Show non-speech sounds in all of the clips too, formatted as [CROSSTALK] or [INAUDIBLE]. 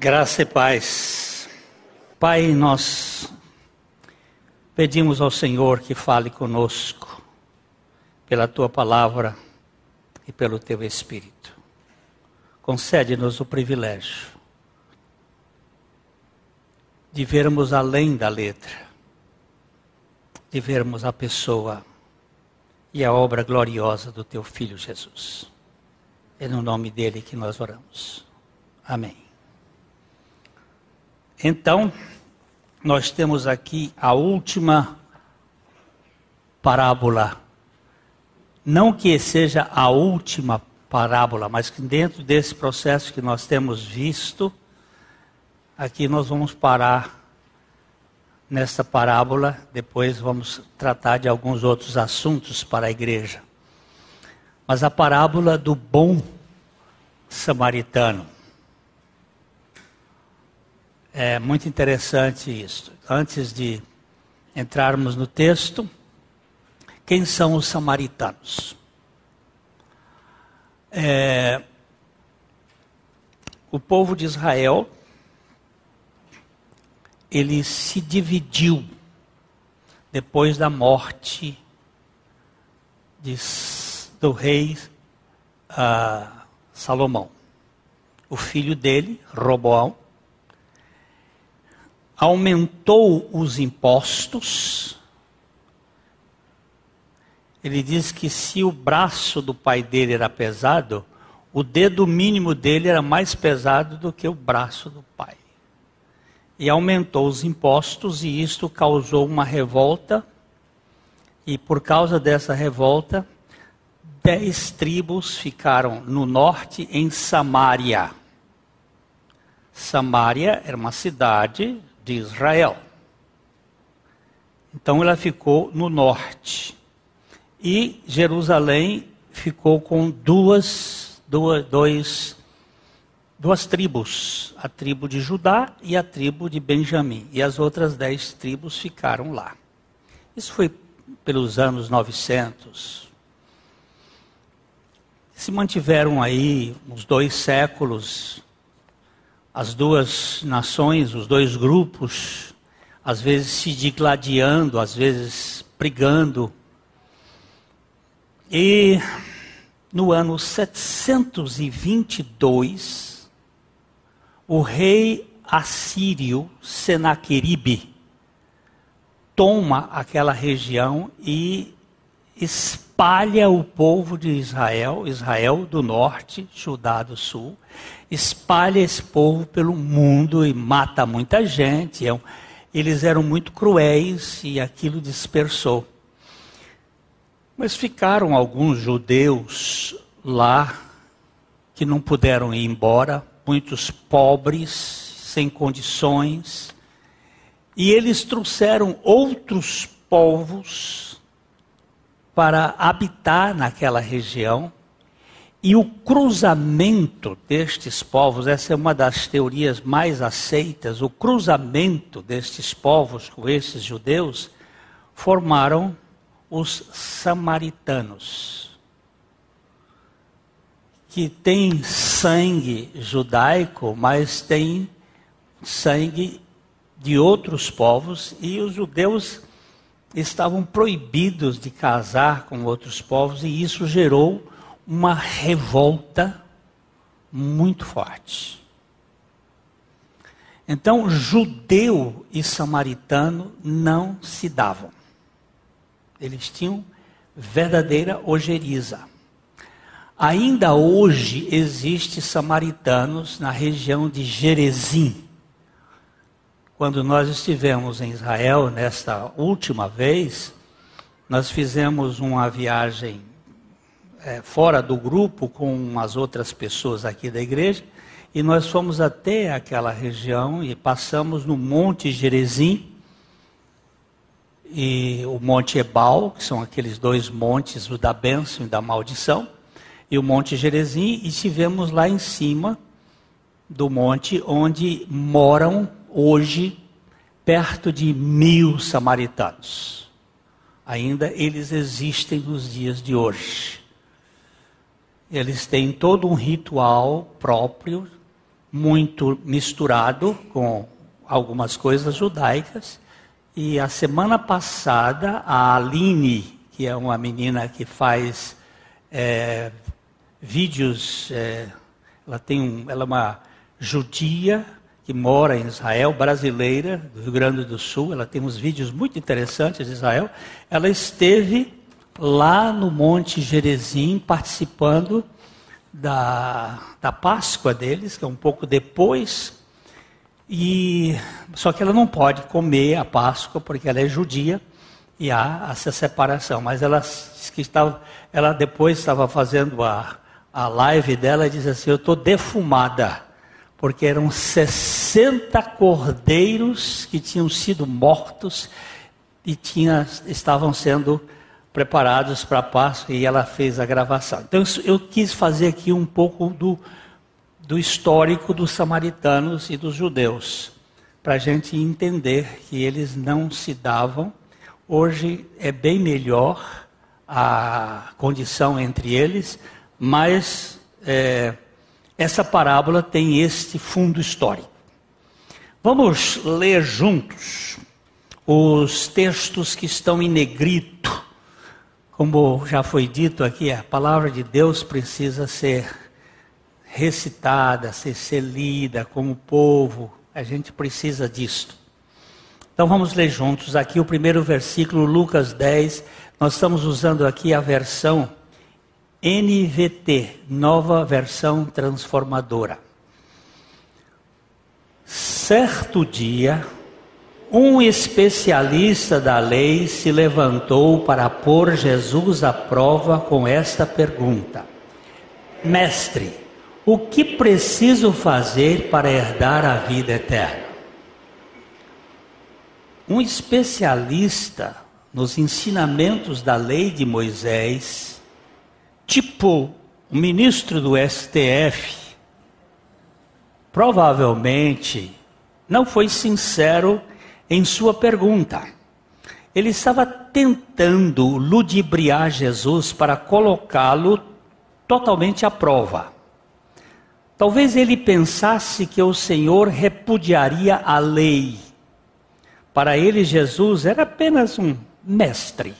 Graça e paz. Pai, nós pedimos ao Senhor que fale conosco pela tua palavra e pelo teu Espírito. Concede-nos o privilégio de vermos além da letra, de vermos a pessoa e a obra gloriosa do teu Filho Jesus. É no nome dele que nós oramos. Amém. Então, nós temos aqui a última parábola. Não que seja a última parábola, mas que dentro desse processo que nós temos visto, aqui nós vamos parar nessa parábola, depois vamos tratar de alguns outros assuntos para a igreja. Mas a parábola do bom samaritano. É muito interessante isso. Antes de entrarmos no texto, quem são os samaritanos? É, o povo de Israel, ele se dividiu depois da morte de, do rei uh, Salomão. O filho dele, Roboão, aumentou os impostos. Ele diz que se o braço do pai dele era pesado, o dedo mínimo dele era mais pesado do que o braço do pai. E aumentou os impostos, e isto causou uma revolta. E por causa dessa revolta, dez tribos ficaram no norte, em Samaria. Samaria era uma cidade de Israel. Então ela ficou no norte. E Jerusalém ficou com duas, duas, dois, duas tribos, a tribo de Judá e a tribo de Benjamim. E as outras dez tribos ficaram lá. Isso foi pelos anos 900. Se mantiveram aí uns dois séculos as duas nações, os dois grupos, às vezes se digladiando, às vezes brigando. E no ano 722, o rei assírio Senaqueribe toma aquela região e espalha o povo de Israel, Israel do norte, Judá do sul, espalha esse povo pelo mundo e mata muita gente. É eles eram muito cruéis e aquilo dispersou. Mas ficaram alguns judeus lá que não puderam ir embora, muitos pobres, sem condições, e eles trouxeram outros povos para habitar naquela região. E o cruzamento destes povos, essa é uma das teorias mais aceitas, o cruzamento destes povos com esses judeus formaram os samaritanos, que têm sangue judaico, mas têm sangue de outros povos, e os judeus estavam proibidos de casar com outros povos, e isso gerou uma revolta muito forte. Então, judeu e samaritano não se davam. Eles tinham verdadeira ojeriza. Ainda hoje existe samaritanos na região de Jerezim. Quando nós estivemos em Israel nesta última vez, nós fizemos uma viagem é, fora do grupo com as outras pessoas aqui da igreja e nós fomos até aquela região e passamos no Monte Gerezim e o Monte Ebal, que são aqueles dois montes, o da bênção e da maldição, e o Monte Gerezim, e estivemos lá em cima do monte onde moram hoje perto de mil samaritanos. Ainda eles existem nos dias de hoje. Eles têm todo um ritual próprio muito misturado com algumas coisas judaicas. E a semana passada, a Aline, que é uma menina que faz é, vídeos, é, ela tem um, ela é uma judia que mora em Israel, brasileira, do Rio Grande do Sul, ela tem uns vídeos muito interessantes de Israel. Ela esteve lá no Monte Gerezim participando da, da Páscoa deles, que é um pouco depois. E só que ela não pode comer a Páscoa porque ela é judia e há essa separação. Mas ela que estava, ela depois estava fazendo a, a live dela e diz assim: eu estou defumada porque eram 60 cordeiros que tinham sido mortos e tinha, estavam sendo preparados para a Páscoa e ela fez a gravação. Então eu quis fazer aqui um pouco do, do histórico dos samaritanos e dos judeus, para a gente entender que eles não se davam. Hoje é bem melhor a condição entre eles, mas é, essa parábola tem este fundo histórico. Vamos ler juntos os textos que estão em negrito como já foi dito aqui, a palavra de Deus precisa ser recitada, ser, ser lida como povo. A gente precisa disto. Então vamos ler juntos aqui o primeiro versículo, Lucas 10. Nós estamos usando aqui a versão NVT, nova versão transformadora. Certo dia, um especialista da lei se levantou para pôr Jesus à prova com esta pergunta: Mestre, o que preciso fazer para herdar a vida eterna? Um especialista nos ensinamentos da lei de Moisés, tipo o ministro do STF, provavelmente não foi sincero em sua pergunta. Ele estava tentando ludibriar Jesus para colocá-lo totalmente à prova. Talvez ele pensasse que o Senhor repudiaria a lei. Para ele, Jesus era apenas um mestre.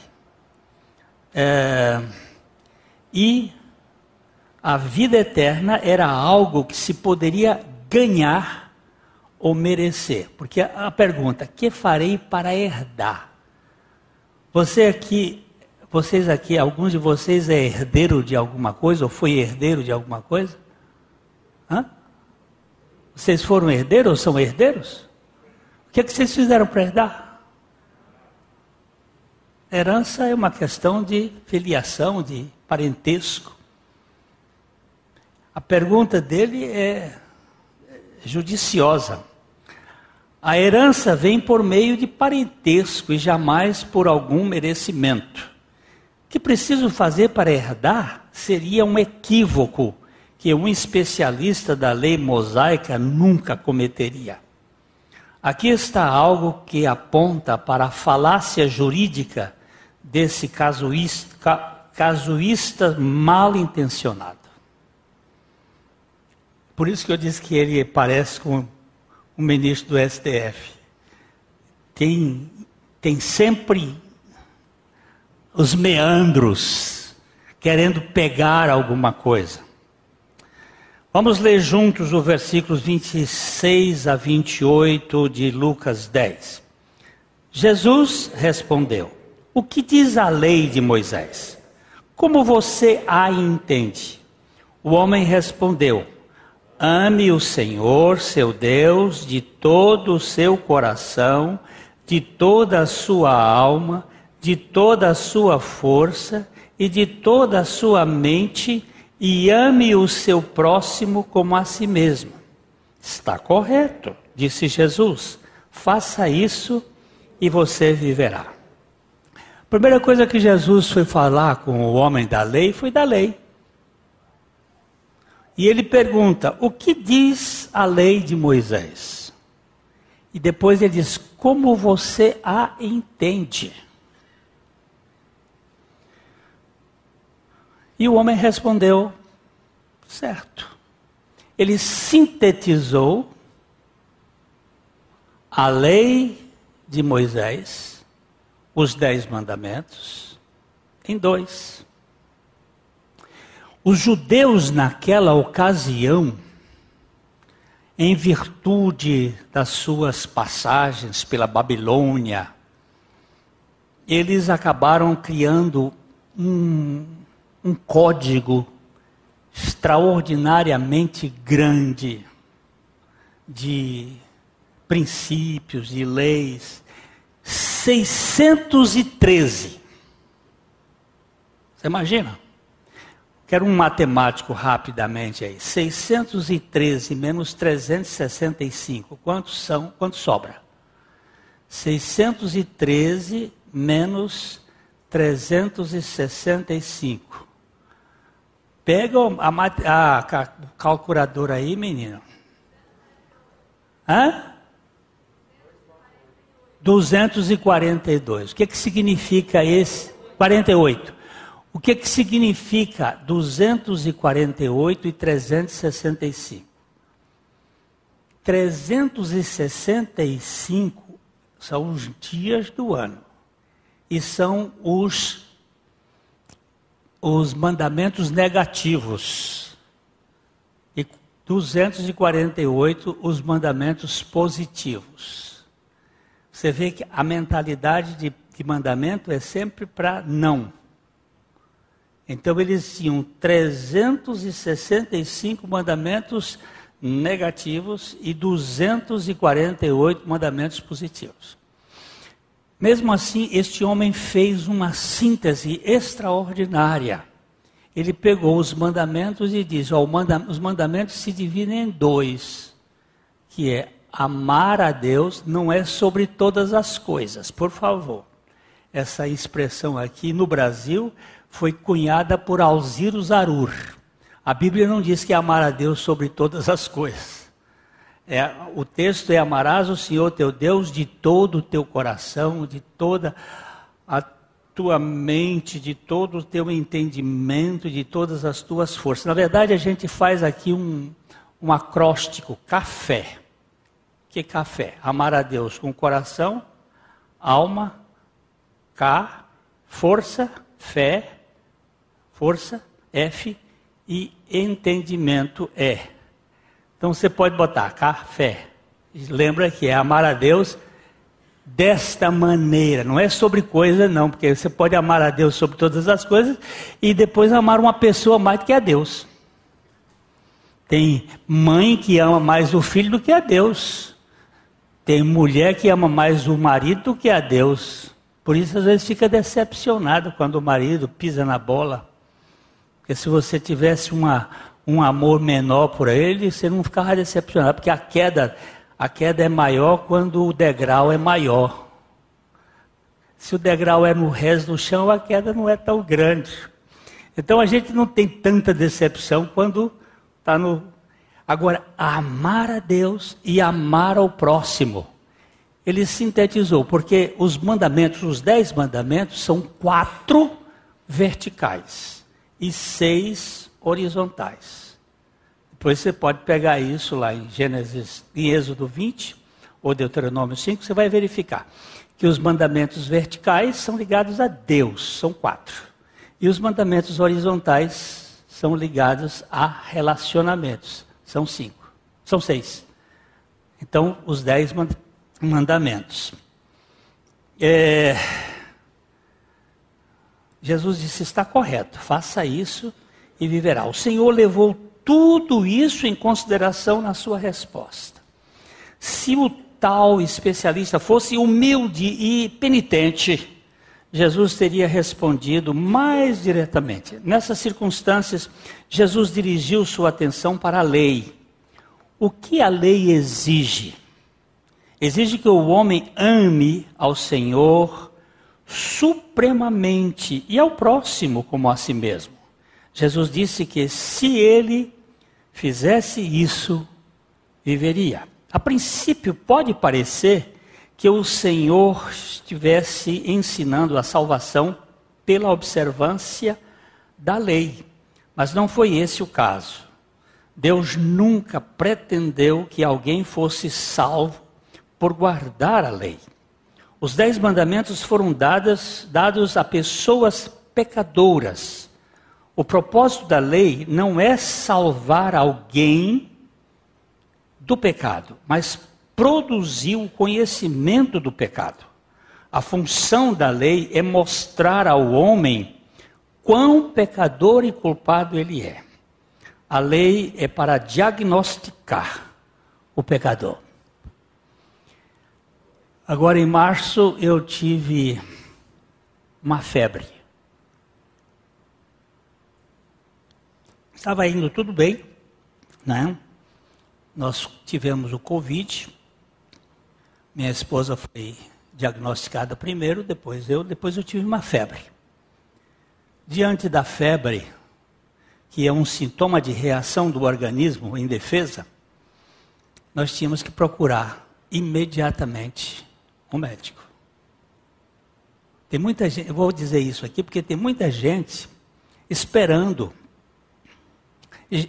É, e a vida eterna era algo que se poderia ganhar ou merecer? Porque a pergunta, que farei para herdar? Você aqui, vocês aqui, alguns de vocês é herdeiro de alguma coisa ou foi herdeiro de alguma coisa? Hã? Vocês foram herdeiros ou são herdeiros? O que é que vocês fizeram para herdar? Herança é uma questão de filiação, de parentesco. A pergunta dele é judiciosa. A herança vem por meio de parentesco e jamais por algum merecimento. O que preciso fazer para herdar seria um equívoco que um especialista da lei mosaica nunca cometeria. Aqui está algo que aponta para a falácia jurídica desse casuísta, casuísta mal intencionado. Por isso que eu disse que ele parece com o ministro do STF. Tem, tem sempre os meandros, querendo pegar alguma coisa. Vamos ler juntos o versículos 26 a 28 de Lucas 10. Jesus respondeu: O que diz a lei de Moisés? Como você a entende? O homem respondeu: Ame o Senhor, seu Deus, de todo o seu coração, de toda a sua alma, de toda a sua força e de toda a sua mente, e ame o seu próximo como a si mesmo. Está correto, disse Jesus. Faça isso e você viverá. A primeira coisa que Jesus foi falar com o homem da lei foi da lei. E ele pergunta: o que diz a lei de Moisés? E depois ele diz: como você a entende? E o homem respondeu: certo. ele sintetizou a lei de Moisés, os dez mandamentos, em dois. Os judeus naquela ocasião, em virtude das suas passagens pela Babilônia, eles acabaram criando um, um código extraordinariamente grande de princípios, de leis. 613. Você imagina? Quero um matemático rapidamente aí. 613 menos 365. Quantos são? Quanto sobra? 613 menos 365. Pega a, a, a calculadora aí, menino. Hã? 242. O que, que significa esse? 48. O que, que significa 248 e 365? 365 são os dias do ano e são os, os mandamentos negativos. E 248 os mandamentos positivos. Você vê que a mentalidade de, de mandamento é sempre para não. Então eles tinham 365 mandamentos negativos e 248 mandamentos positivos. Mesmo assim, este homem fez uma síntese extraordinária. Ele pegou os mandamentos e diz: ó, manda, os mandamentos se dividem em dois, que é amar a Deus não é sobre todas as coisas. Por favor, essa expressão aqui no Brasil foi cunhada por Alziro Zarur. A Bíblia não diz que é amar a Deus sobre todas as coisas. É, o texto é: Amarás o Senhor teu Deus de todo o teu coração, de toda a tua mente, de todo o teu entendimento, de todas as tuas forças. Na verdade, a gente faz aqui um, um acróstico: café. Que café? Amar a Deus com coração, alma, K, força, fé, força, F e entendimento, E. Então você pode botar café. Lembra que é amar a Deus desta maneira. Não é sobre coisa, não, porque você pode amar a Deus sobre todas as coisas e depois amar uma pessoa mais do que a Deus. Tem mãe que ama mais o filho do que a Deus. Tem mulher que ama mais o marido do que a Deus. Por isso, às vezes, fica decepcionado quando o marido pisa na bola. Porque se você tivesse uma, um amor menor por ele, você não ficava decepcionado, porque a queda, a queda é maior quando o degrau é maior. Se o degrau é no resto do chão, a queda não é tão grande. Então a gente não tem tanta decepção quando está no. Agora, amar a Deus e amar ao próximo. Ele sintetizou, porque os mandamentos, os dez mandamentos, são quatro verticais e seis horizontais. Depois você pode pegar isso lá em Gênesis, em Êxodo 20 ou Deuteronômio 5, você vai verificar que os mandamentos verticais são ligados a Deus, são quatro. E os mandamentos horizontais são ligados a relacionamentos, são cinco, são seis. Então, os dez mandamentos. É... Jesus disse: está correto, faça isso e viverá. O Senhor levou tudo isso em consideração na sua resposta. Se o tal especialista fosse humilde e penitente, Jesus teria respondido mais diretamente. Nessas circunstâncias, Jesus dirigiu sua atenção para a lei. O que a lei exige? Exige que o homem ame ao Senhor supremamente e ao próximo como a si mesmo. Jesus disse que se ele fizesse isso, viveria. A princípio, pode parecer que o Senhor estivesse ensinando a salvação pela observância da lei, mas não foi esse o caso. Deus nunca pretendeu que alguém fosse salvo por guardar a lei. Os dez mandamentos foram dados, dados a pessoas pecadoras. O propósito da lei não é salvar alguém do pecado, mas produzir o conhecimento do pecado. A função da lei é mostrar ao homem quão pecador e culpado ele é. A lei é para diagnosticar o pecador. Agora, em março, eu tive uma febre. Estava indo tudo bem, né? Nós tivemos o Covid. Minha esposa foi diagnosticada primeiro, depois eu, depois eu tive uma febre. Diante da febre, que é um sintoma de reação do organismo em defesa, nós tínhamos que procurar imediatamente um médico. Tem muita gente, eu vou dizer isso aqui porque tem muita gente esperando.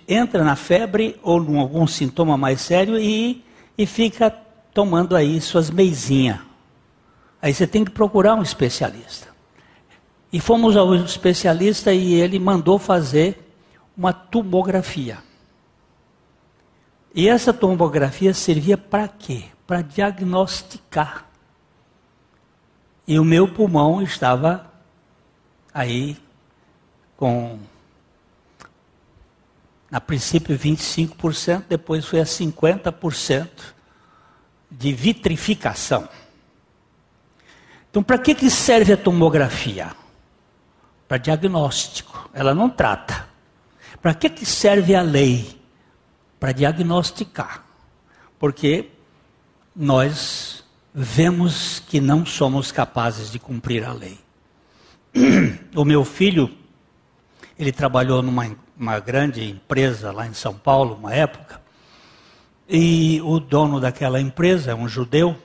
Entra na febre ou em algum sintoma mais sério e, e fica tomando aí suas meizinhas. Aí você tem que procurar um especialista. E fomos ao especialista e ele mandou fazer uma tomografia. E essa tomografia servia para quê? Para diagnosticar. E o meu pulmão estava aí com, a princípio 25%, depois foi a 50% de vitrificação. Então, para que, que serve a tomografia? Para diagnóstico. Ela não trata. Para que, que serve a lei? Para diagnosticar. Porque nós vemos que não somos capazes de cumprir a lei. O meu filho, ele trabalhou numa uma grande empresa lá em São Paulo, uma época, e o dono daquela empresa, um judeu,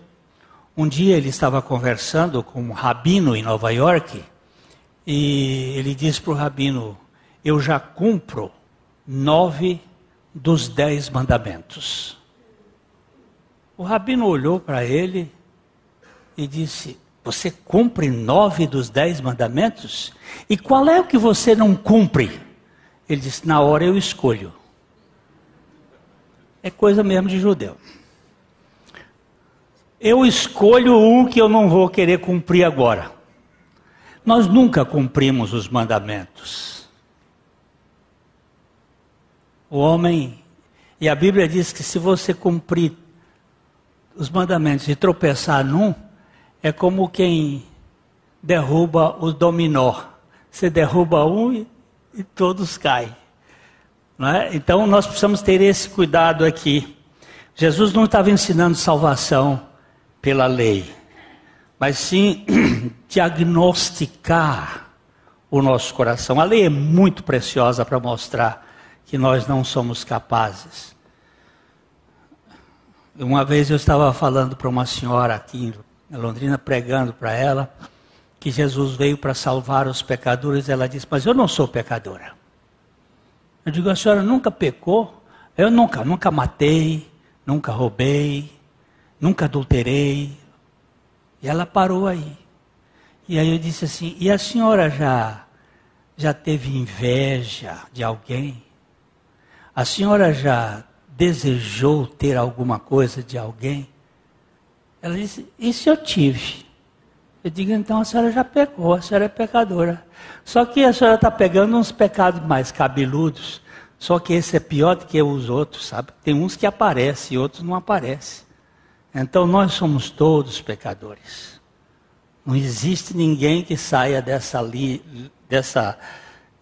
um dia ele estava conversando com um rabino em Nova York, e ele disse para o rabino: eu já cumpro nove dos dez mandamentos. O rabino olhou para ele e disse: Você cumpre nove dos dez mandamentos? E qual é o que você não cumpre? Ele disse: Na hora eu escolho. É coisa mesmo de judeu. Eu escolho um que eu não vou querer cumprir agora. Nós nunca cumprimos os mandamentos o homem. E a Bíblia diz que se você cumprir os mandamentos e tropeçar num, é como quem derruba o dominó. Você derruba um e, e todos caem. É? Então nós precisamos ter esse cuidado aqui. Jesus não estava ensinando salvação pela lei, mas sim [CLEARS THROAT] diagnosticar o nosso coração. A lei é muito preciosa para mostrar que nós não somos capazes. Uma vez eu estava falando para uma senhora aqui em Londrina, pregando para ela, que Jesus veio para salvar os pecadores. Ela disse: Mas eu não sou pecadora. Eu digo: A senhora nunca pecou? Eu nunca, nunca matei, nunca roubei, nunca adulterei. E ela parou aí. E aí eu disse assim: E a senhora já, já teve inveja de alguém? A senhora já desejou ter alguma coisa de alguém? Ela disse: Isso eu tive. Eu digo: Então a senhora já pecou, a senhora é pecadora. Só que a senhora está pegando uns pecados mais cabeludos. Só que esse é pior do que os outros, sabe? Tem uns que aparecem e outros não aparecem. Então nós somos todos pecadores. Não existe ninguém que saia dessa, li, dessa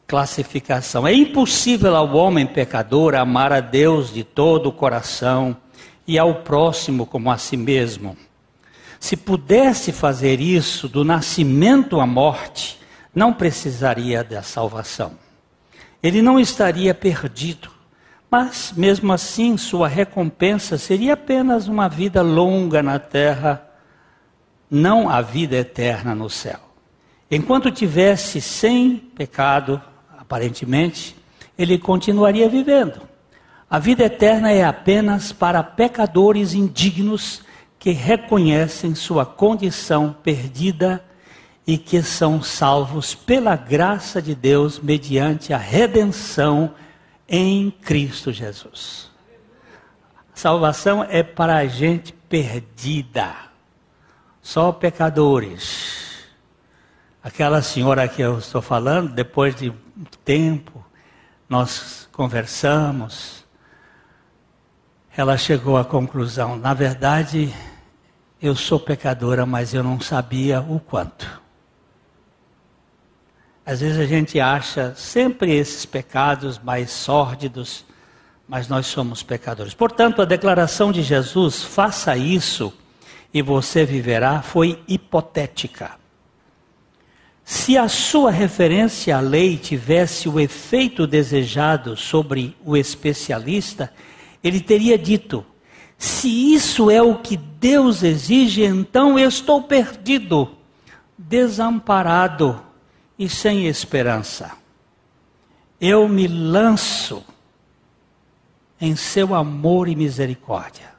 classificação. É impossível ao homem pecador amar a Deus de todo o coração e ao próximo como a si mesmo. Se pudesse fazer isso do nascimento à morte, não precisaria da salvação. Ele não estaria perdido, mas mesmo assim sua recompensa seria apenas uma vida longa na terra, não a vida eterna no céu. Enquanto tivesse sem pecado, aparentemente, ele continuaria vivendo. A vida eterna é apenas para pecadores indignos que reconhecem sua condição perdida e que são salvos pela graça de Deus mediante a redenção em Cristo Jesus. Salvação é para a gente perdida, só pecadores. Aquela senhora que eu estou falando, depois de muito tempo, nós conversamos, ela chegou à conclusão: na verdade, eu sou pecadora, mas eu não sabia o quanto. Às vezes a gente acha sempre esses pecados mais sórdidos, mas nós somos pecadores. Portanto, a declaração de Jesus, faça isso e você viverá, foi hipotética. Se a sua referência à lei tivesse o efeito desejado sobre o especialista, ele teria dito: se isso é o que Deus exige, então eu estou perdido, desamparado e sem esperança. Eu me lanço em seu amor e misericórdia.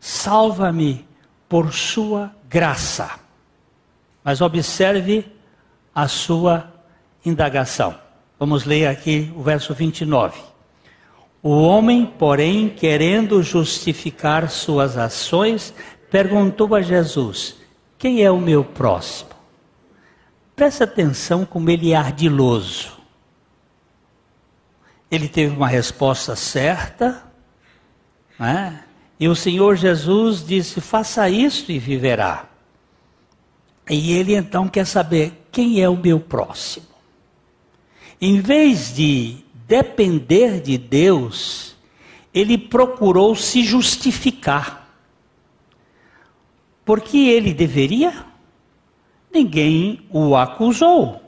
Salva-me por sua graça. Mas observe a sua indagação. Vamos ler aqui o verso 29. O homem, porém, querendo justificar suas ações, perguntou a Jesus: Quem é o meu próximo? Presta atenção como ele é ardiloso. Ele teve uma resposta certa, né? e o Senhor Jesus disse: faça isto e viverá. E ele então quer saber quem é o meu próximo. Em vez de depender de Deus, ele procurou se justificar. Porque ele deveria ninguém o acusou.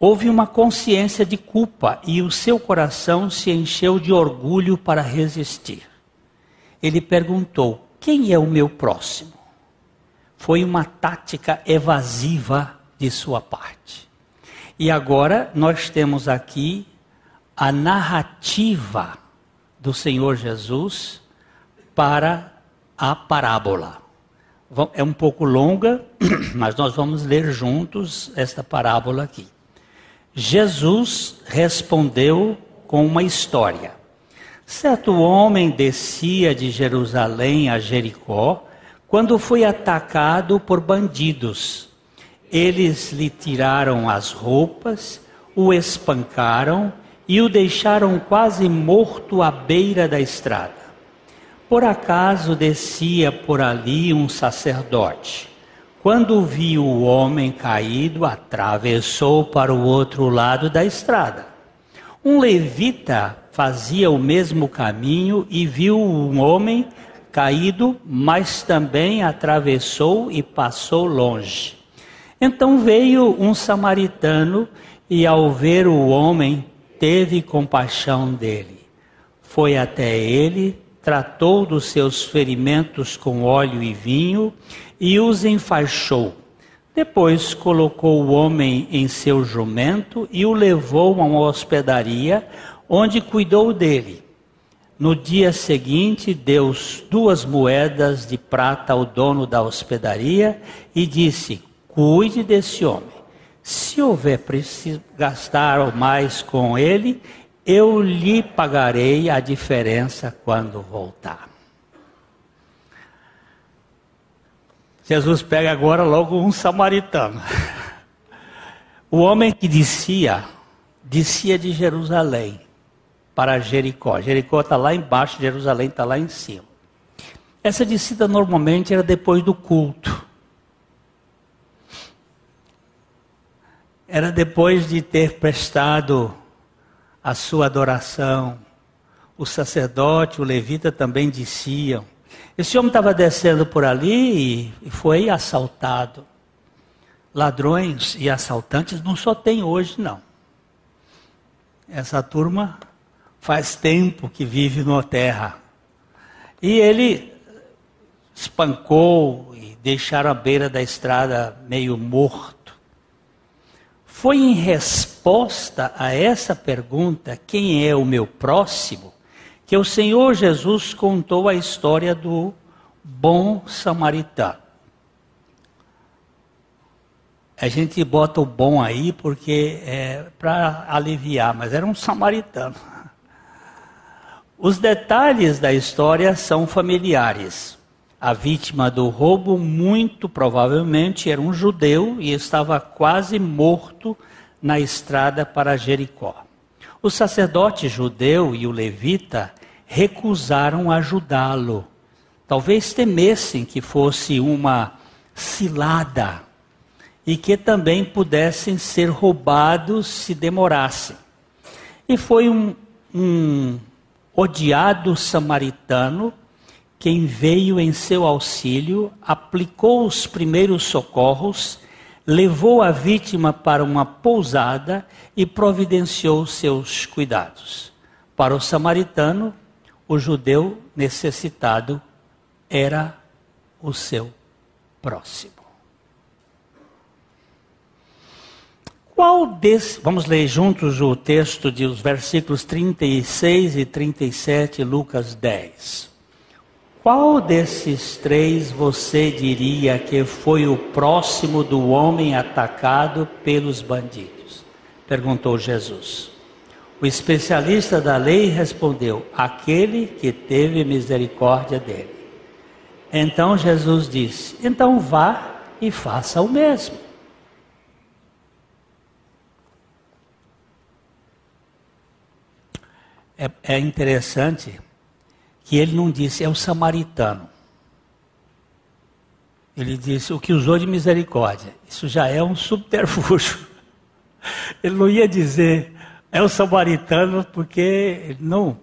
Houve uma consciência de culpa e o seu coração se encheu de orgulho para resistir. Ele perguntou: Quem é o meu próximo? Foi uma tática evasiva de sua parte. E agora nós temos aqui a narrativa do Senhor Jesus para a parábola é um pouco longa, [CLEARS THROAT] mas nós vamos ler juntos esta parábola aqui. Jesus respondeu com uma história. Certo homem descia de Jerusalém a Jericó quando foi atacado por bandidos. Eles lhe tiraram as roupas, o espancaram e o deixaram quase morto à beira da estrada. Por acaso descia por ali um sacerdote. Quando viu o homem caído, atravessou para o outro lado da estrada. Um levita fazia o mesmo caminho e viu um homem caído, mas também atravessou e passou longe. Então veio um samaritano e, ao ver o homem, teve compaixão dele. Foi até ele, tratou dos seus ferimentos com óleo e vinho e os enfaixou. Depois colocou o homem em seu jumento e o levou a uma hospedaria, onde cuidou dele. No dia seguinte, deu duas moedas de prata ao dono da hospedaria e disse: Cuide desse homem. Se houver preciso gastar mais com ele, eu lhe pagarei a diferença quando voltar. Jesus pega agora logo um samaritano. O homem que descia, descia de Jerusalém para Jericó. Jericó está lá embaixo, Jerusalém está lá em cima. Essa descida normalmente era depois do culto. Era depois de ter prestado a sua adoração. O sacerdote, o levita também desciam. Esse homem estava descendo por ali e foi assaltado. Ladrões e assaltantes não só tem hoje, não. Essa turma faz tempo que vive na terra. E ele espancou e deixaram a beira da estrada meio morto. Foi em resposta a essa pergunta, quem é o meu próximo, que o Senhor Jesus contou a história do bom samaritano. A gente bota o bom aí porque é para aliviar, mas era um samaritano. Os detalhes da história são familiares. A vítima do roubo, muito provavelmente, era um judeu e estava quase morto na estrada para Jericó. O sacerdote judeu e o levita recusaram ajudá-lo. Talvez temessem que fosse uma cilada e que também pudessem ser roubados se demorassem. E foi um, um odiado samaritano quem veio em seu auxílio, aplicou os primeiros socorros, levou a vítima para uma pousada e providenciou seus cuidados. Para o samaritano, o judeu necessitado era o seu próximo. Qual desse, vamos ler juntos o texto de os versículos 36 e 37, Lucas 10. Qual desses três você diria que foi o próximo do homem atacado pelos bandidos? Perguntou Jesus. O especialista da lei respondeu: Aquele que teve misericórdia dele. Então Jesus disse: Então vá e faça o mesmo. É, é interessante que ele não disse é o samaritano. Ele disse o que usou de misericórdia. Isso já é um subterfúgio. [LAUGHS] Ele não ia dizer é o samaritano porque não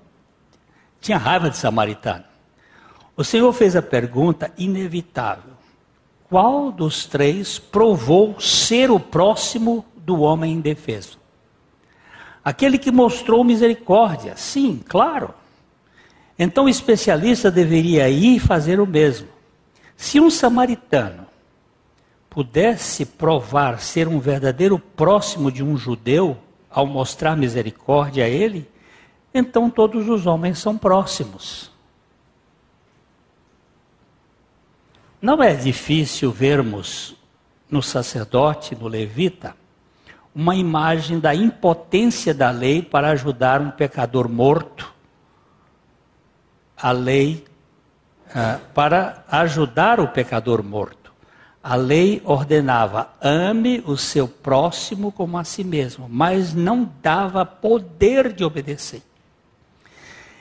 tinha raiva de samaritano. O Senhor fez a pergunta inevitável: qual dos três provou ser o próximo do homem indefeso? Aquele que mostrou misericórdia, sim, claro. Então o especialista deveria ir fazer o mesmo. Se um samaritano pudesse provar ser um verdadeiro próximo de um judeu ao mostrar misericórdia a ele, então todos os homens são próximos. Não é difícil vermos no sacerdote, no levita, uma imagem da impotência da lei para ajudar um pecador morto a lei uh, para ajudar o pecador morto. A lei ordenava: ame o seu próximo como a si mesmo, mas não dava poder de obedecer.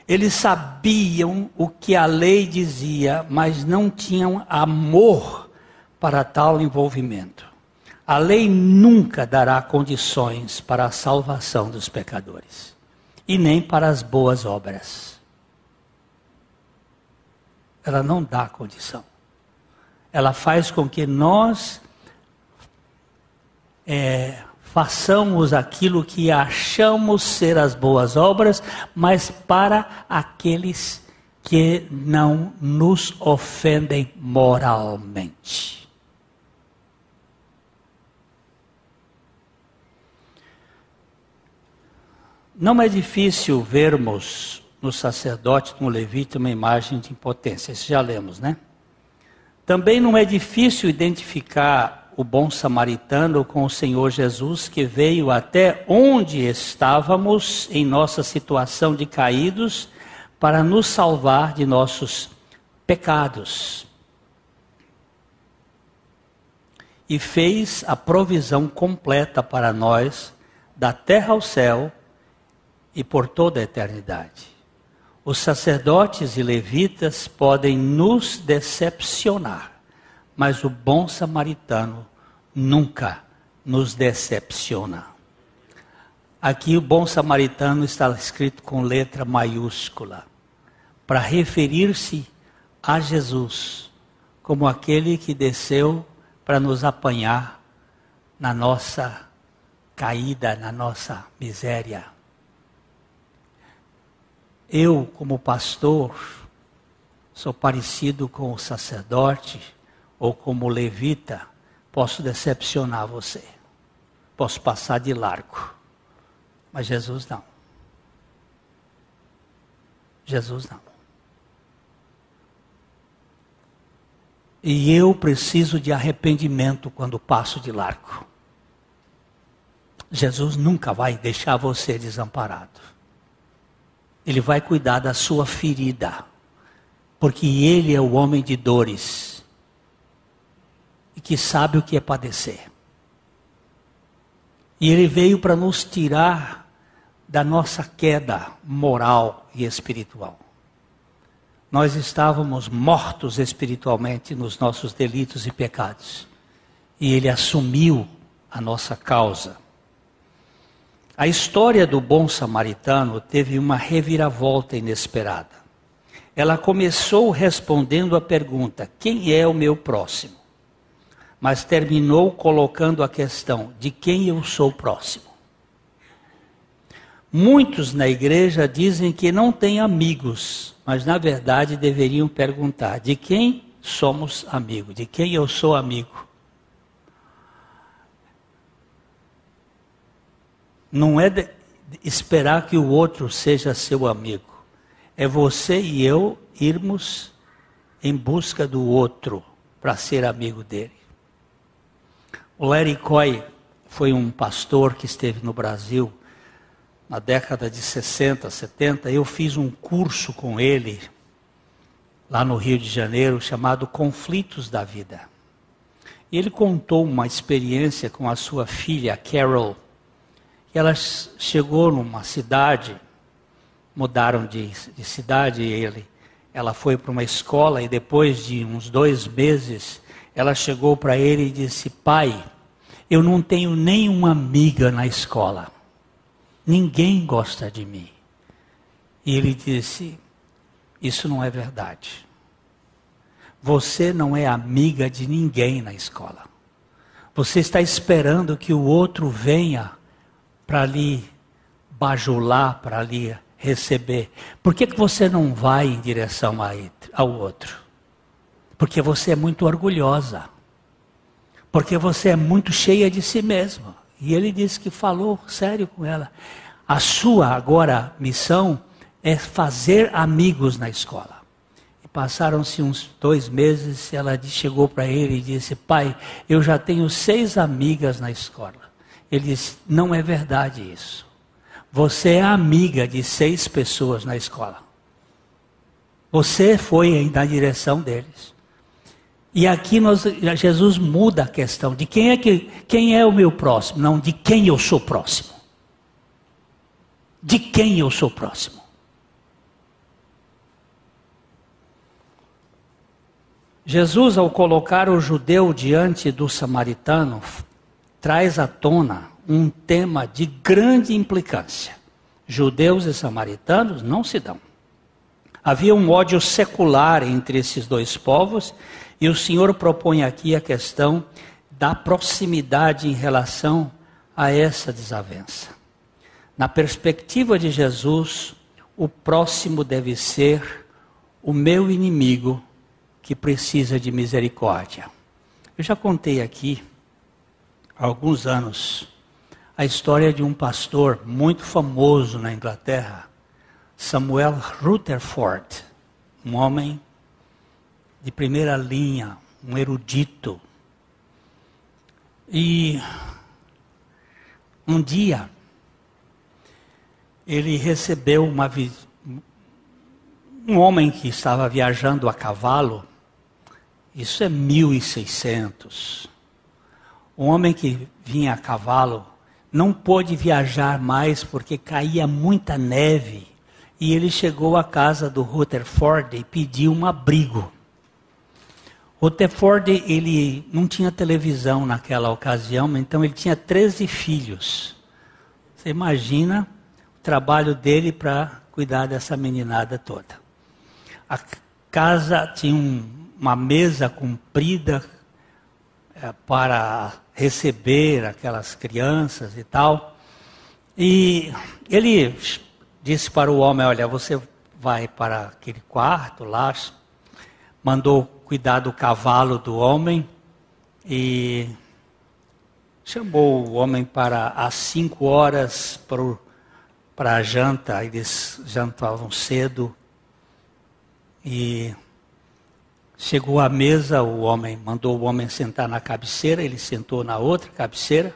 Eles sabiam o que a lei dizia, mas não tinham amor para tal envolvimento. A lei nunca dará condições para a salvação dos pecadores, e nem para as boas obras ela não dá condição. Ela faz com que nós é, façamos aquilo que achamos ser as boas obras, mas para aqueles que não nos ofendem moralmente. Não é difícil vermos no sacerdote, no levita, uma imagem de impotência. Isso já lemos, né? Também não é difícil identificar o bom samaritano com o Senhor Jesus, que veio até onde estávamos em nossa situação de caídos para nos salvar de nossos pecados. E fez a provisão completa para nós, da terra ao céu e por toda a eternidade. Os sacerdotes e levitas podem nos decepcionar, mas o bom samaritano nunca nos decepciona. Aqui o bom samaritano está escrito com letra maiúscula, para referir-se a Jesus como aquele que desceu para nos apanhar na nossa caída, na nossa miséria. Eu, como pastor, sou parecido com o sacerdote ou como levita, posso decepcionar você. Posso passar de largo. Mas Jesus não. Jesus não. E eu preciso de arrependimento quando passo de largo. Jesus nunca vai deixar você desamparado. Ele vai cuidar da sua ferida, porque Ele é o homem de dores e que sabe o que é padecer. E Ele veio para nos tirar da nossa queda moral e espiritual. Nós estávamos mortos espiritualmente nos nossos delitos e pecados. E Ele assumiu a nossa causa. A história do bom samaritano teve uma reviravolta inesperada. Ela começou respondendo a pergunta: quem é o meu próximo? Mas terminou colocando a questão: de quem eu sou próximo? Muitos na igreja dizem que não têm amigos, mas na verdade deveriam perguntar: de quem somos amigos? De quem eu sou amigo? Não é esperar que o outro seja seu amigo. É você e eu irmos em busca do outro para ser amigo dele. O Larry Coy foi um pastor que esteve no Brasil na década de 60, 70, eu fiz um curso com ele lá no Rio de Janeiro chamado Conflitos da Vida. E ele contou uma experiência com a sua filha Carol. Ela chegou numa cidade, mudaram de, de cidade, ele, ela foi para uma escola e depois de uns dois meses, ela chegou para ele e disse: Pai, eu não tenho nenhuma amiga na escola. Ninguém gosta de mim. E ele disse: Isso não é verdade. Você não é amiga de ninguém na escola. Você está esperando que o outro venha para lhe bajular, para lhe receber. Por que, que você não vai em direção ao outro? Porque você é muito orgulhosa. Porque você é muito cheia de si mesma. E ele disse que falou sério com ela. A sua agora missão é fazer amigos na escola. Passaram-se uns dois meses, ela chegou para ele e disse: Pai, eu já tenho seis amigas na escola. Ele disse: Não é verdade isso. Você é amiga de seis pessoas na escola. Você foi na direção deles. E aqui nós, Jesus muda a questão de quem é que quem é o meu próximo, não de quem eu sou próximo. De quem eu sou próximo. Jesus, ao colocar o judeu diante do samaritano, traz à tona um tema de grande implicância. Judeus e samaritanos não se dão. Havia um ódio secular entre esses dois povos e o Senhor propõe aqui a questão da proximidade em relação a essa desavença. Na perspectiva de Jesus, o próximo deve ser o meu inimigo que precisa de misericórdia. Eu já contei aqui, alguns anos, a história de um pastor muito famoso na Inglaterra, Samuel Rutherford, um homem de primeira linha, um erudito. E um dia ele recebeu uma um homem que estava viajando a cavalo. Isso é 1600. Um homem que vinha a cavalo não pôde viajar mais porque caía muita neve. E ele chegou à casa do Rutherford e pediu um abrigo. O Teford, ele não tinha televisão naquela ocasião, então ele tinha 13 filhos. Você imagina o trabalho dele para cuidar dessa meninada toda. A casa tinha um, uma mesa comprida para receber aquelas crianças e tal. E ele disse para o homem: Olha, você vai para aquele quarto lá, mandou cuidar do cavalo do homem e chamou o homem para às cinco horas para a janta, eles jantavam cedo E chegou à mesa, o homem mandou o homem sentar na cabeceira, ele sentou na outra cabeceira.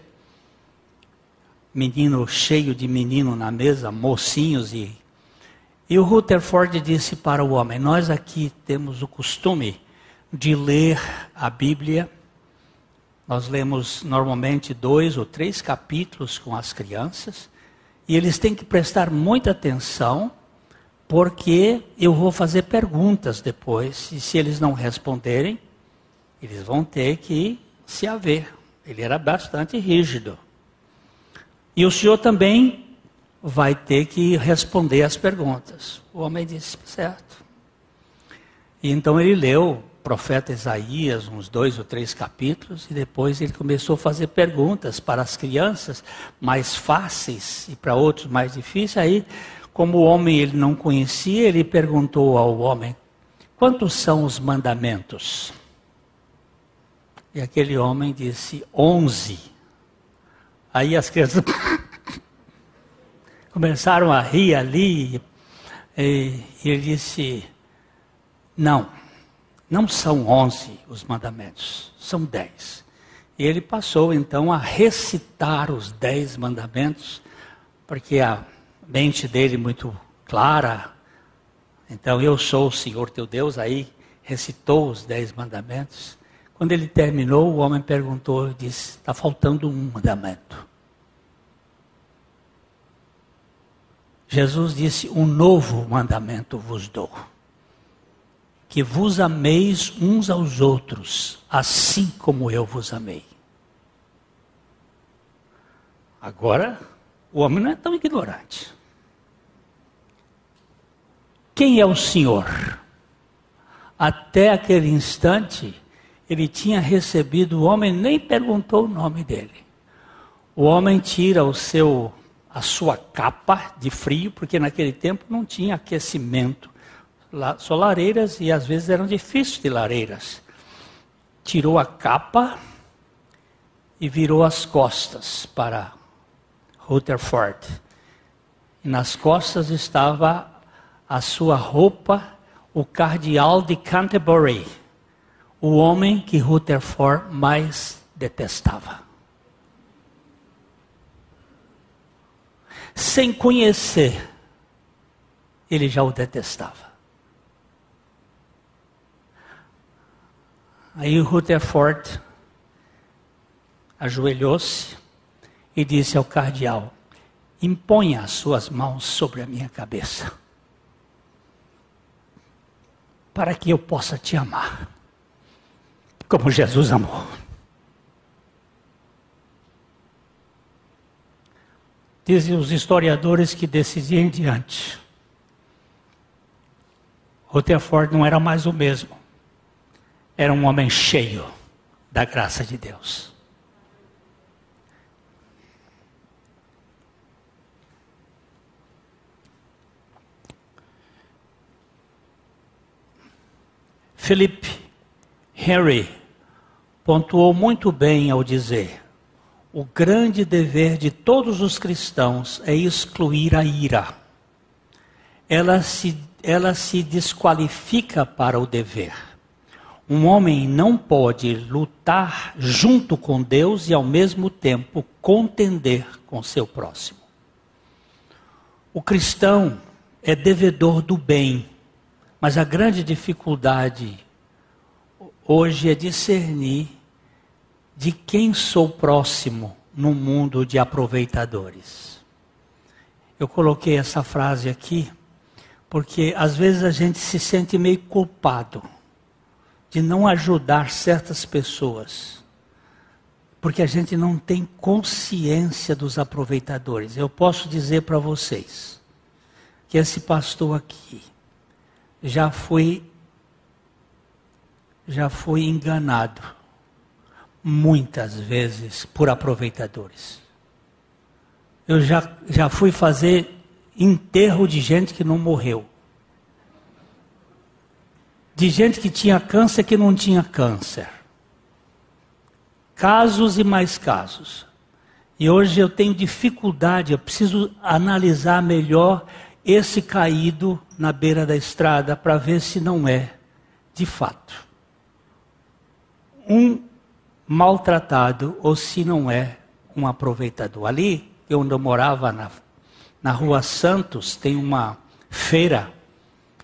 Menino cheio de menino na mesa, mocinhos e e o Rutherford disse para o homem: Nós aqui temos o costume de ler a Bíblia. Nós lemos normalmente dois ou três capítulos com as crianças. E eles têm que prestar muita atenção, porque eu vou fazer perguntas depois. E se eles não responderem, eles vão ter que se haver. Ele era bastante rígido. E o senhor também vai ter que responder as perguntas. O homem disse, certo. E então ele leu o profeta Isaías, uns dois ou três capítulos, e depois ele começou a fazer perguntas para as crianças mais fáceis e para outros mais difíceis. Aí, como o homem ele não conhecia, ele perguntou ao homem: quantos são os mandamentos? E aquele homem disse: onze. Aí as crianças [LAUGHS] começaram a rir ali. E, e ele disse: Não, não são onze os mandamentos, são dez. E ele passou então a recitar os dez mandamentos, porque a mente dele muito clara. Então, eu sou o Senhor teu Deus, aí recitou os dez mandamentos. Quando ele terminou, o homem perguntou, disse: está faltando um mandamento. Jesus disse: Um novo mandamento vos dou. Que vos ameis uns aos outros, assim como eu vos amei. Agora, o homem não é tão ignorante. Quem é o Senhor? Até aquele instante, ele tinha recebido, o homem nem perguntou o nome dele. O homem tira o seu a sua capa de frio, porque naquele tempo não tinha aquecimento. Só lareiras e às vezes eram difíceis de lareiras. Tirou a capa e virou as costas para Rutherford. E nas costas estava a sua roupa, o cardeal de Canterbury, o homem que Rutherford mais detestava. sem conhecer, ele já o detestava. Aí Rutherford ajoelhou-se e disse ao cardeal: Imponha as suas mãos sobre a minha cabeça, para que eu possa te amar, como Jesus amou. Dizem os historiadores que desse em diante, Rutherford não era mais o mesmo. Era um homem cheio da graça de Deus. Philip Henry pontuou muito bem ao dizer: o grande dever de todos os cristãos é excluir a ira. Ela se, ela se desqualifica para o dever. Um homem não pode lutar junto com Deus e ao mesmo tempo contender com seu próximo. O cristão é devedor do bem, mas a grande dificuldade hoje é discernir de quem sou próximo no mundo de aproveitadores. Eu coloquei essa frase aqui porque às vezes a gente se sente meio culpado de não ajudar certas pessoas, porque a gente não tem consciência dos aproveitadores. Eu posso dizer para vocês que esse pastor aqui já foi já foi enganado muitas vezes por aproveitadores. Eu já, já fui fazer enterro de gente que não morreu. De gente que tinha câncer que não tinha câncer. Casos e mais casos. E hoje eu tenho dificuldade, eu preciso analisar melhor esse caído na beira da estrada para ver se não é, de fato, um maltratado ou se não é um aproveitador. Ali, onde eu morava, na, na Rua Santos, tem uma feira,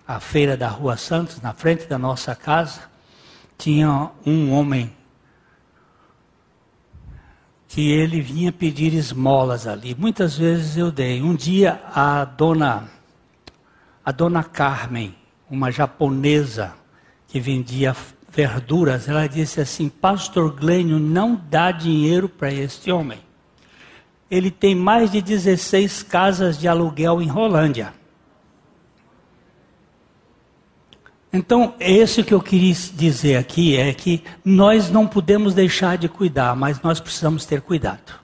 a feira da Rua Santos, na frente da nossa casa, tinha um homem que ele vinha pedir esmolas ali. Muitas vezes eu dei. Um dia a dona a dona Carmen, uma japonesa que vendia verduras, ela disse assim: "Pastor Glênio, não dá dinheiro para este homem. Ele tem mais de 16 casas de aluguel em Rolândia." Então, esse que eu queria dizer aqui é que nós não podemos deixar de cuidar, mas nós precisamos ter cuidado.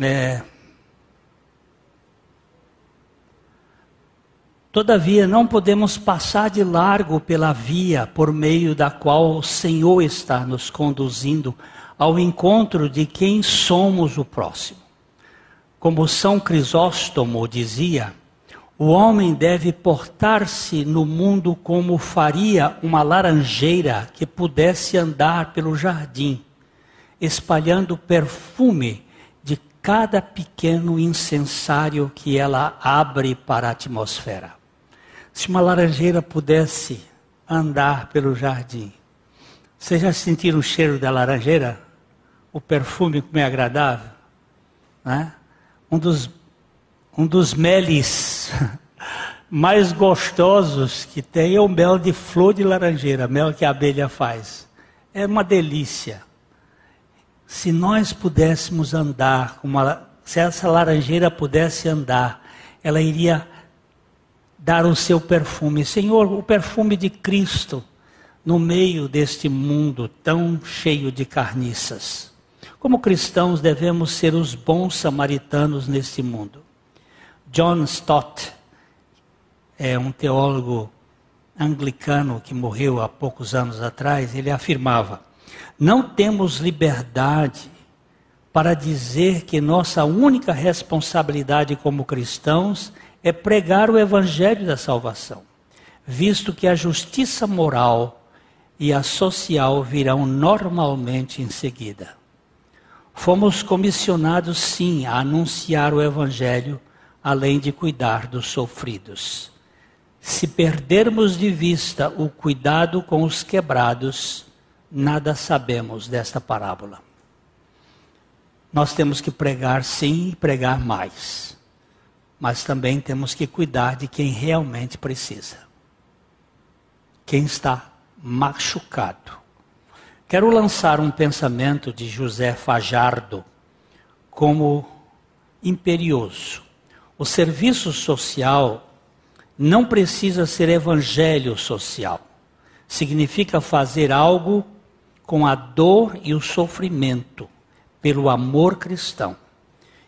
É... Todavia, não podemos passar de largo pela via por meio da qual o Senhor está nos conduzindo ao encontro de quem somos o próximo. Como São Crisóstomo dizia, o homem deve portar-se no mundo como faria uma laranjeira que pudesse andar pelo jardim, espalhando perfume de cada pequeno incensário que ela abre para a atmosfera. Se uma laranjeira pudesse andar pelo jardim, vocês já sentiram o cheiro da laranjeira? O perfume como é agradável? Né? Um dos um dos meles [LAUGHS] mais gostosos que tem é o mel de flor de laranjeira, mel que a abelha faz. É uma delícia. Se nós pudéssemos andar, uma, se essa laranjeira pudesse andar, ela iria dar o seu perfume. Senhor, o perfume de Cristo no meio deste mundo tão cheio de carniças. Como cristãos, devemos ser os bons samaritanos neste mundo. John Stott é um teólogo anglicano que morreu há poucos anos atrás, ele afirmava: não temos liberdade para dizer que nossa única responsabilidade como cristãos é pregar o evangelho da salvação, visto que a justiça moral e a social virão normalmente em seguida. Fomos comissionados sim a anunciar o evangelho além de cuidar dos sofridos. Se perdermos de vista o cuidado com os quebrados, nada sabemos desta parábola. Nós temos que pregar sim e pregar mais, mas também temos que cuidar de quem realmente precisa. Quem está machucado. Quero lançar um pensamento de José Fajardo como imperioso. O serviço social não precisa ser evangelho social. Significa fazer algo com a dor e o sofrimento, pelo amor cristão.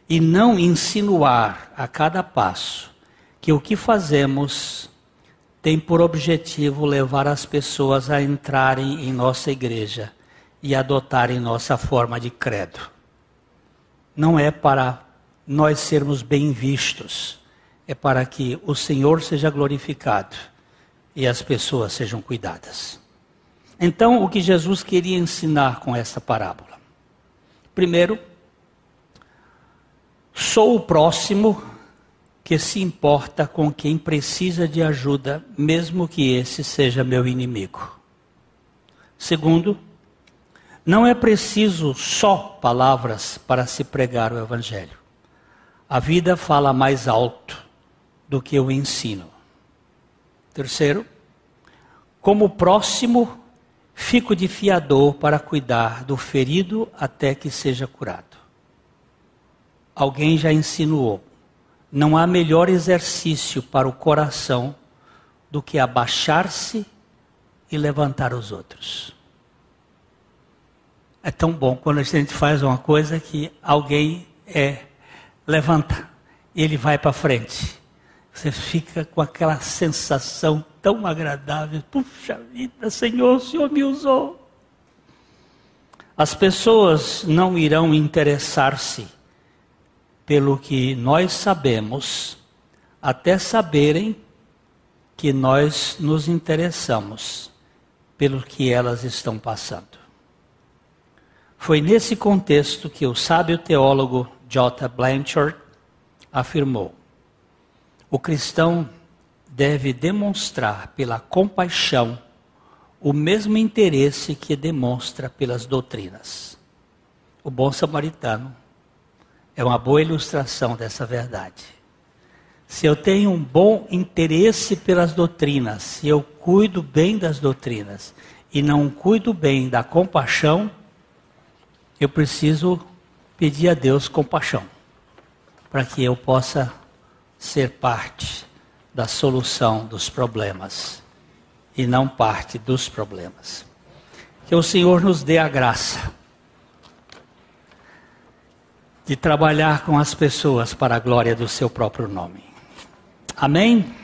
E não insinuar a cada passo que o que fazemos tem por objetivo levar as pessoas a entrarem em nossa igreja e adotarem nossa forma de credo. Não é para nós sermos bem vistos, é para que o Senhor seja glorificado e as pessoas sejam cuidadas. Então, o que Jesus queria ensinar com essa parábola? Primeiro, sou o próximo que se importa com quem precisa de ajuda, mesmo que esse seja meu inimigo. Segundo, não é preciso só palavras para se pregar o Evangelho. A vida fala mais alto do que o ensino. Terceiro, como próximo, fico de fiador para cuidar do ferido até que seja curado. Alguém já insinuou: não há melhor exercício para o coração do que abaixar-se e levantar os outros. É tão bom quando a gente faz uma coisa que alguém é levanta, e ele vai para frente. Você fica com aquela sensação tão agradável. Puxa vida, Senhor, o Senhor me usou. As pessoas não irão interessar-se pelo que nós sabemos, até saberem que nós nos interessamos pelo que elas estão passando. Foi nesse contexto que o sábio teólogo J. Blanchard afirmou: o cristão deve demonstrar pela compaixão o mesmo interesse que demonstra pelas doutrinas. O bom samaritano é uma boa ilustração dessa verdade. Se eu tenho um bom interesse pelas doutrinas, se eu cuido bem das doutrinas e não cuido bem da compaixão, eu preciso pedir a Deus compaixão, para que eu possa ser parte da solução dos problemas e não parte dos problemas. Que o Senhor nos dê a graça de trabalhar com as pessoas para a glória do seu próprio nome. Amém?